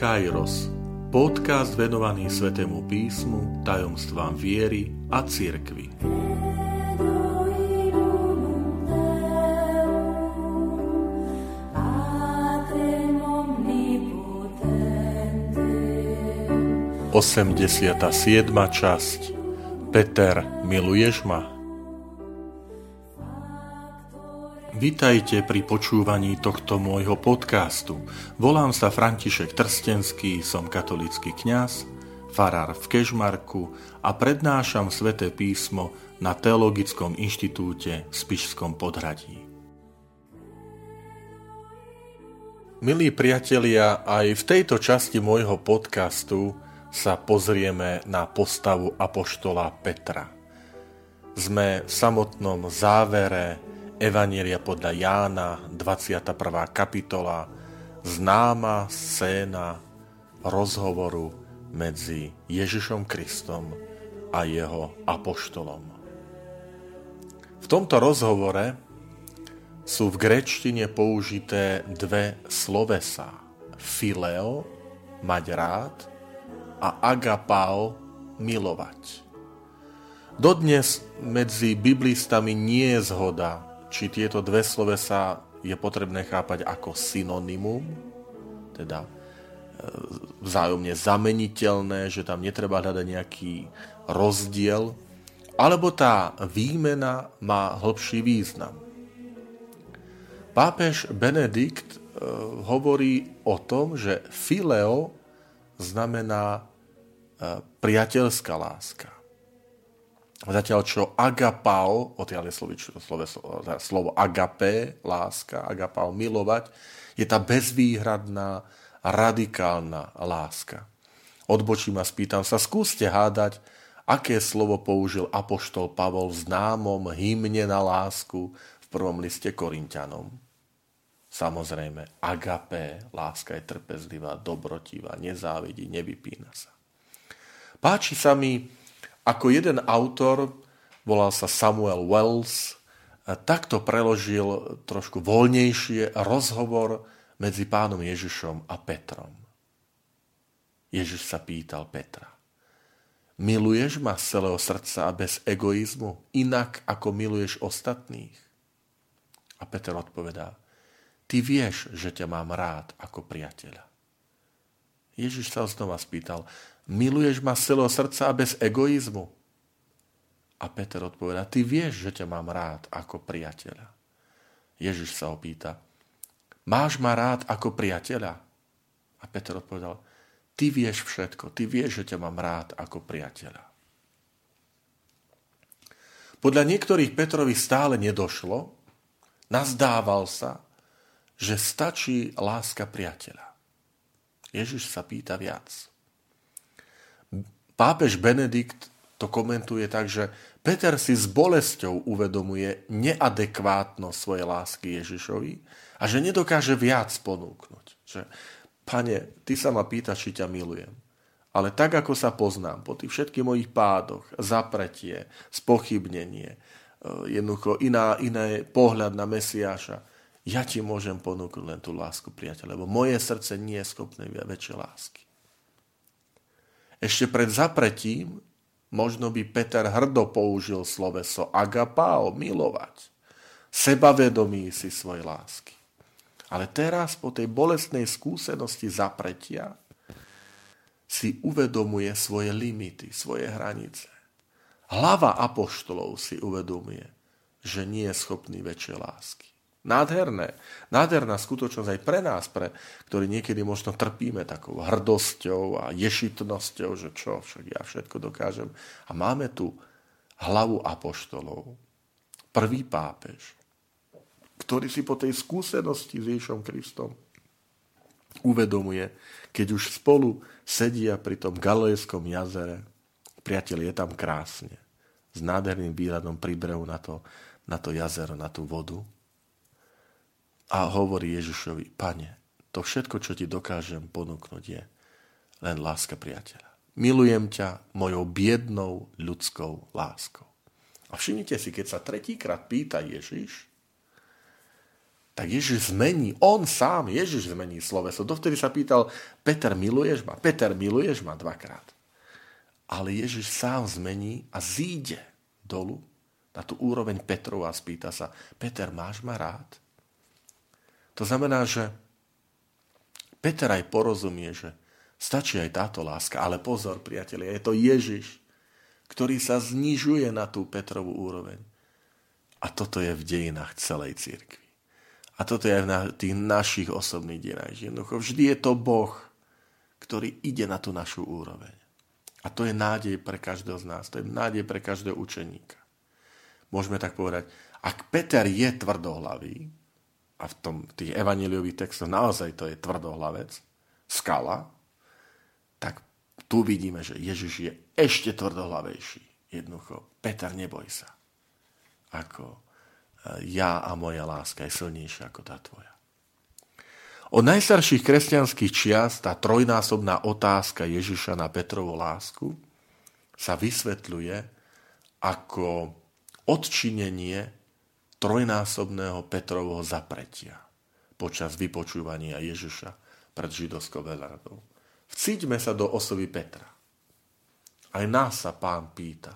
Kairos, podcast venovaný Svetému písmu, tajomstvám viery a cirkvi. Osemdesiata siedma časť Peter, miluješ ma? Vitajte pri počúvaní tohto môjho podcastu. Volám sa František Trstenský, som katolický kňaz, farár v Kežmarku a prednášam sväté písmo na Teologickom inštitúte v Spišskom podhradí. Milí priatelia, aj v tejto časti môjho podcastu sa pozrieme na postavu apoštola Petra. Sme v samotnom závere Evanielia podľa Jána, 21. kapitola, známa scéna rozhovoru medzi Ježišom Kristom a jeho apoštolom. V tomto rozhovore sú v gréčtine použité dve slovesa. Fileo, mať rád, a agapao, milovať. Dodnes medzi biblistami nie je zhoda, či tieto dve slovesa je potrebné chápať ako synonymum, teda e, vzájomne zameniteľné, že tam netreba hľadať nejaký rozdiel, alebo tá výmena má hĺbší význam. Pápež Benedikt e, hovorí o tom, že fileo znamená e, priateľská láska. Zatiaľ čo agapao, odtiaľ je slovičko, slovo, slovo agapé, láska, agapao, milovať, je tá bezvýhradná, radikálna láska. Odbočím a spýtam sa, skúste hádať, aké slovo použil apoštol Pavol v známom hymne na lásku v prvom liste Korintianom. Samozrejme, agapé, láska je trpezlivá, dobrotivá, nezávidí, nevypína sa. Páči sa mi ako jeden autor, volal sa Samuel Wells, takto preložil trošku voľnejšie rozhovor medzi pánom Ježišom a Petrom. Ježiš sa pýtal Petra. Miluješ ma z celého srdca a bez egoizmu, inak ako miluješ ostatných? A Peter odpovedá, ty vieš, že ťa mám rád ako priateľa. Ježiš sa znova spýtal, miluješ ma z celého srdca a bez egoizmu? A Peter odpovedá, ty vieš, že ťa mám rád ako priateľa. Ježiš sa opýta, máš ma rád ako priateľa? A Peter odpovedal, ty vieš všetko, ty vieš, že ťa mám rád ako priateľa. Podľa niektorých Petrovi stále nedošlo, nazdával sa, že stačí láska priateľa. Ježiš sa pýta viac. Pápež Benedikt to komentuje tak, že Peter si s bolesťou uvedomuje neadekvátnosť svojej lásky Ježišovi a že nedokáže viac ponúknuť. Že, pane, ty sa ma pýtaš, či ťa milujem. Ale tak, ako sa poznám, po tých všetkých mojich pádoch, zapretie, spochybnenie, e, jednoducho iná, iný pohľad na Mesiáša, ja ti môžem ponúknuť len tú lásku, priateľ, lebo moje srdce nie je schopné väčšej lásky. Ešte pred zapretím možno by Peter hrdo použil sloveso agapao, milovať. Sebavedomí si svojej lásky. Ale teraz po tej bolestnej skúsenosti zapretia si uvedomuje svoje limity, svoje hranice. Hlava apoštolov si uvedomuje, že nie je schopný väčšej lásky. Nádherné. Nádherná skutočnosť aj pre nás, pre, ktorí niekedy možno trpíme takou hrdosťou a ješitnosťou, že čo, však ja všetko dokážem. A máme tu hlavu apoštolov. Prvý pápež, ktorý si po tej skúsenosti s Ježišom Kristom uvedomuje, keď už spolu sedia pri tom Galilejskom jazere, priateľ, je tam krásne, s nádherným výhľadom pri brehu na to, na to jazero, na tú vodu, a hovorí Ježišovi, pane, to všetko, čo ti dokážem ponúknuť je len láska priateľa. Milujem ťa mojou biednou ľudskou láskou. A všimnite si, keď sa tretíkrát pýta Ježiš, tak Ježiš zmení, on sám, Ježiš zmení sloveso. Dovtedy sa pýtal, Peter, miluješ ma? Peter, miluješ ma dvakrát. Ale Ježiš sám zmení a zíde dolu na tú úroveň Petrova a spýta sa, Peter, máš ma rád? To znamená, že Peter aj porozumie, že stačí aj táto láska, ale pozor, priatelia, je to Ježiš, ktorý sa znižuje na tú Petrovú úroveň. A toto je v dejinách celej církvy. A toto je aj v tých našich osobných dejinách. Jednoducho vždy je to Boh, ktorý ide na tú našu úroveň. A to je nádej pre každého z nás. To je nádej pre každého učeníka. Môžeme tak povedať, ak Peter je tvrdohlavý, a v tom, tých evaneliových textoch naozaj to je tvrdohlavec, skala, tak tu vidíme, že Ježiš je ešte tvrdohlavejší. Jednoducho, Peter, neboj sa. Ako e, ja a moja láska je silnejšia ako tá tvoja. Od najstarších kresťanských čias tá trojnásobná otázka Ježiša na Petrovu lásku sa vysvetľuje ako odčinenie trojnásobného Petrovho zapretia počas vypočúvania Ježiša pred židovskou veľradou. Vcíťme sa do osoby Petra. Aj nás sa pán pýta,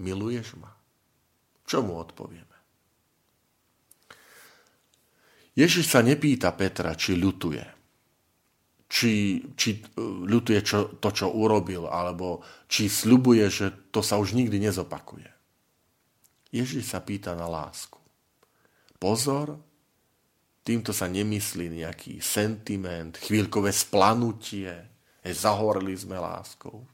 miluješ ma? Čo mu odpovieme? Ježiš sa nepýta Petra, či ľutuje. Či, či e, ľutuje čo, to, čo urobil, alebo či sľubuje, že to sa už nikdy nezopakuje. Ježiš sa pýta na lásku. Pozor, týmto sa nemyslí nejaký sentiment, chvíľkové splanutie, hej, zahorli sme láskou.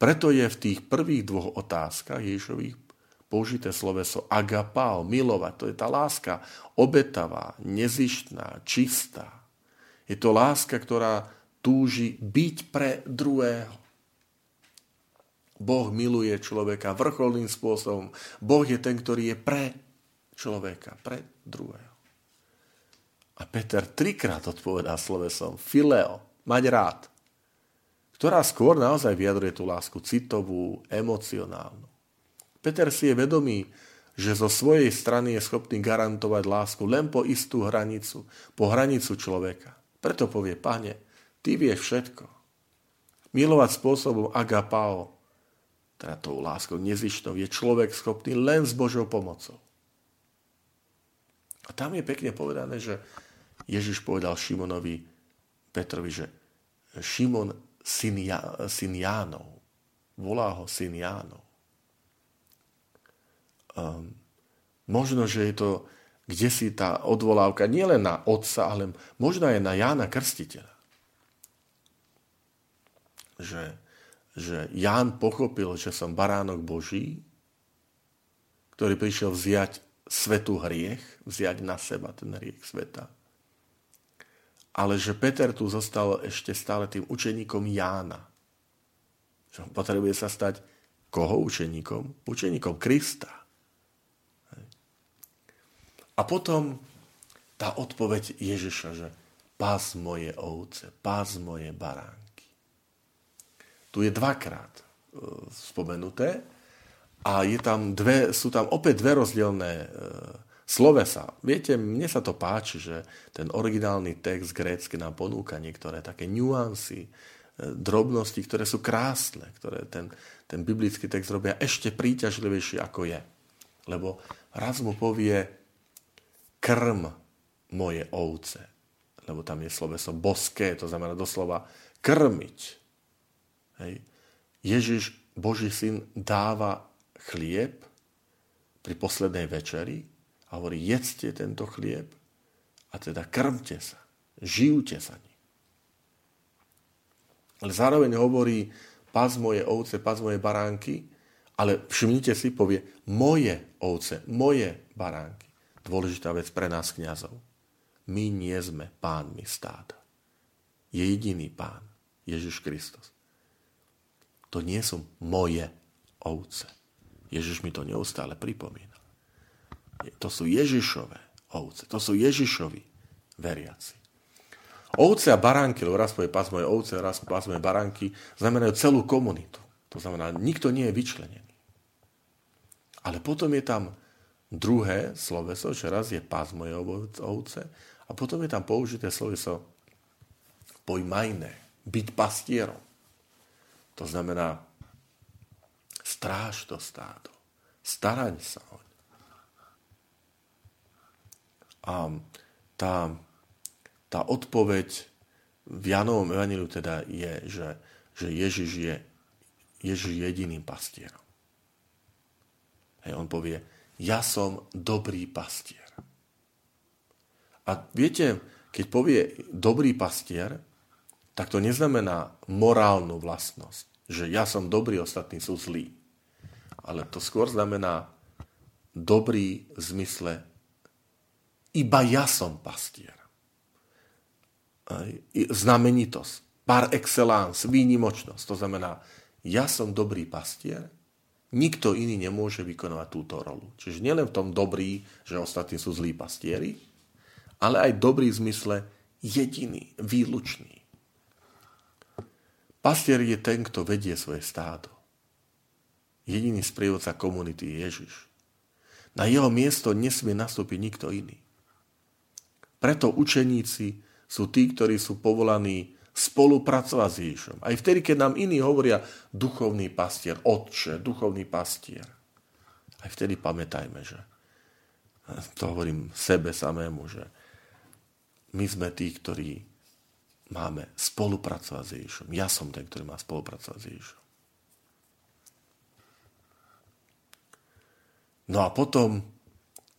Preto je v tých prvých dvoch otázkach Ježišových použité sloveso agapao, milovať. To je tá láska obetavá, nezištná, čistá. Je to láska, ktorá túži byť pre druhého. Boh miluje človeka vrcholným spôsobom. Boh je ten, ktorý je pre človeka, pre druhého. A Peter trikrát odpovedá slovesom fileo, mať rád, ktorá skôr naozaj vyjadruje tú lásku citovú, emocionálnu. Peter si je vedomý, že zo svojej strany je schopný garantovať lásku len po istú hranicu, po hranicu človeka. Preto povie, pane, ty vieš všetko. Milovať spôsobom agapao, teda tou láskou nezišnou, je človek schopný len s Božou pomocou. A tam je pekne povedané, že Ježiš povedal Šimonovi Petrovi, že Šimon syn, ja, syn Jánov, volá ho syn Jánov. Um, možno, že je to kde si tá odvolávka nielen na otca, ale možno aj na Jána Krstiteľa. Že že Ján pochopil, že som baránok Boží, ktorý prišiel vziať svetu hriech, vziať na seba ten hriech sveta. Ale že Peter tu zostal ešte stále tým učeníkom Jána. Že potrebuje sa stať koho učeníkom? Učeníkom Krista. A potom tá odpoveď Ježiša, že pás moje ovce, pás moje baránky tu je dvakrát e, spomenuté a je tam dve, sú tam opäť dve rozdielne e, slovesa. Viete, mne sa to páči, že ten originálny text grécky nám ponúka niektoré také nuancy, e, drobnosti, ktoré sú krásne, ktoré ten, ten biblický text robia ešte príťažlivejší ako je. Lebo raz mu povie krm moje ovce, lebo tam je sloveso boské, to znamená doslova krmiť. Hej. Ježiš, Boží syn, dáva chlieb pri poslednej večeri a hovorí, jedzte tento chlieb a teda krmte sa, žijte sa ním. Ale zároveň hovorí, pás moje ovce, pás moje baránky, ale všimnite si, povie, moje ovce, moje baránky. Dôležitá vec pre nás kňazov. My nie sme pánmi stáda. Je jediný pán, Ježiš Kristus to nie sú moje ovce. Ježiš mi to neustále pripomína. To sú Ježišové ovce. To sú Ježišovi veriaci. Ovce a baránky, lebo raz povie pás moje ovce, raz pás moje baránky, znamenajú celú komunitu. To znamená, nikto nie je vyčlenený. Ale potom je tam druhé sloveso, že raz je pás mojej ovce a potom je tam použité sloveso pojmajné, byť pastierom. To znamená stráž to stádo, staraň sa o A tá, tá odpoveď v Janovom evaníliu teda je, že, že Ježiš je Ježiš jediným pastierom. Hej, on povie, ja som dobrý pastier. A viete, keď povie dobrý pastier, tak to neznamená morálnu vlastnosť, že ja som dobrý, ostatní sú zlí. Ale to skôr znamená dobrý v zmysle iba ja som pastier. Znamenitosť, par excellence, výnimočnosť. To znamená, ja som dobrý pastier, nikto iný nemôže vykonávať túto rolu. Čiže nielen v tom dobrý, že ostatní sú zlí pastieri, ale aj dobrý v zmysle jediný, výlučný. Pastier je ten, kto vedie svoje stádo. Jediný sprievodca komunity je Ježiš. Na jeho miesto nesmie nastúpiť nikto iný. Preto učeníci sú tí, ktorí sú povolaní spolupracovať s Ježišom. Aj vtedy, keď nám iní hovoria duchovný pastier, otče, duchovný pastier. Aj vtedy pamätajme, že to hovorím sebe samému, že my sme tí, ktorí máme spolupracovať s Ježišom. Ja som ten, ktorý má spolupracovať s Ježišom. No a potom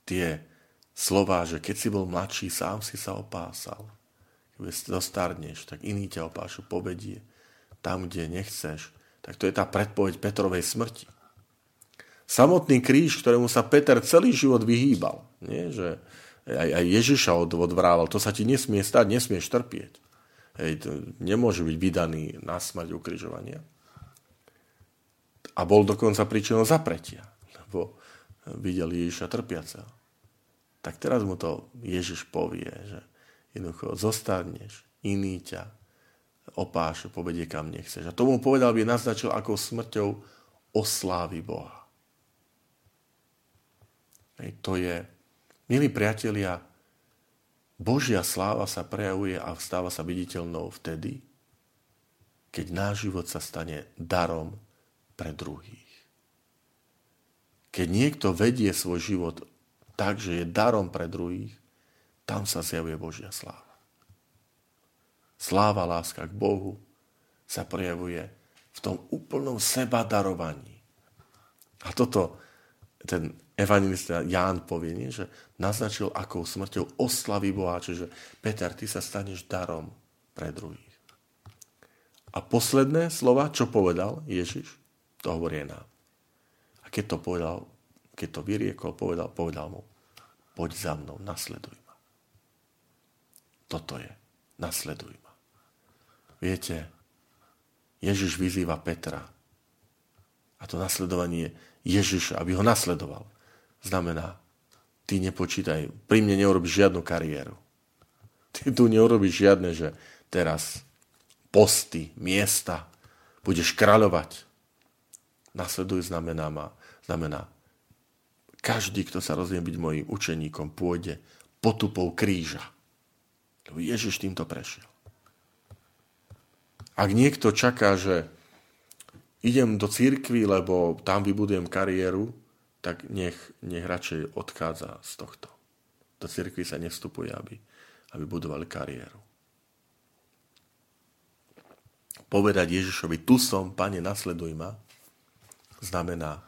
tie slova, že keď si bol mladší, sám si sa opásal. Keď dostarneš, tak iný ťa opášu povedie. Tam, kde nechceš, tak to je tá predpoveď Petrovej smrti. Samotný kríž, ktorému sa Peter celý život vyhýbal, nie? že aj, aj Ježiša od, odvrával, to sa ti nesmie stať, nesmieš trpieť. Hej, to nemôže byť vydaný na smrť ukrižovania. A bol dokonca príčinou zapretia, lebo videl Ježiša trpiaceho tak teraz mu to Ježiš povie, že jednoducho zostaneš, iný ťa opáš, povedie kam nechceš. A tomu povedal by naznačil, ako smrťou oslávi Boha. Hej, to je, milí priatelia, Božia sláva sa prejavuje a stáva sa viditeľnou vtedy, keď náš život sa stane darom pre druhých. Keď niekto vedie svoj život tak, že je darom pre druhých, tam sa zjavuje Božia sláva. Sláva, láska k Bohu sa prejavuje v tom úplnom seba darovaní. A toto ten evangelista Ján povie, nie? že naznačil, akou smrťou oslaví Boha, čiže Peter, ty sa staneš darom pre druhých. A posledné slova, čo povedal Ježiš, to hovorí nám. A keď to povedal, keď to vyriekol, povedal, povedal mu, poď za mnou, nasleduj ma. Toto je, nasleduj ma. Viete, Ježiš vyzýva Petra. A to nasledovanie Ježiša, aby ho nasledoval, znamená, ty nepočítaj, pri mne neurobiš žiadnu kariéru. Ty tu neurobiš žiadne, že teraz posty, miesta, budeš kráľovať. Nasleduj znamená, ma, znamená každý, kto sa rozvie byť mojim učeníkom, pôjde potupou kríža. Ježiš týmto prešiel. Ak niekto čaká, že idem do církvy, lebo tam vybudujem kariéru, tak nech, nech radšej odchádza z tohto. Do církvy sa nevstupuje, aby, aby budovali kariéru. Povedať Ježišovi, tu som, pane, nasleduj ma, znamená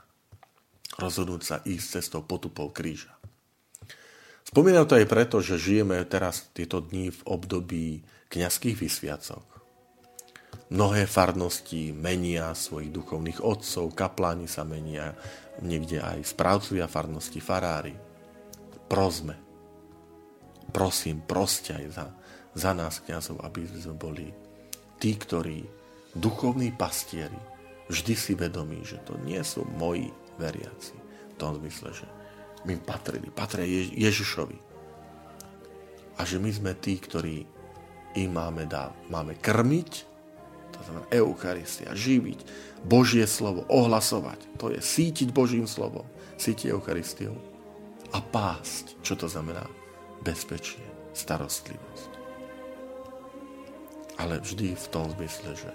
rozhodnúť sa ísť cestou potupov kríža. Spomínam to aj preto, že žijeme teraz tieto dni v období kňazských vysviacok. Mnohé farnosti menia svojich duchovných otcov, kapláni sa menia, niekde aj správcovia farnosti, farári. Prosme. Prosím, proste aj za, za nás, kňazov, aby sme boli tí, ktorí, duchovní pastieri, vždy si vedomí, že to nie sú moji veriaci. V tom zmysle, že my patrili, patria Jež- Ježišovi. A že my sme tí, ktorí im máme, dá, máme krmiť, znamená Eucharistia, živiť, Božie slovo, ohlasovať. To je sítiť Božím slovom, sítiť Eucharistiou. a pásť. Čo to znamená? Bezpečie, starostlivosť. Ale vždy v tom zmysle, že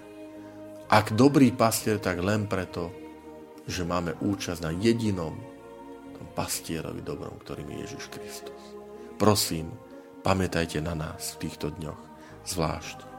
ak dobrý pastier, tak len preto, že máme účasť na jedinom tom pastierovi dobrom, ktorým je Ježiš Kristus. Prosím, pamätajte na nás v týchto dňoch, zvlášť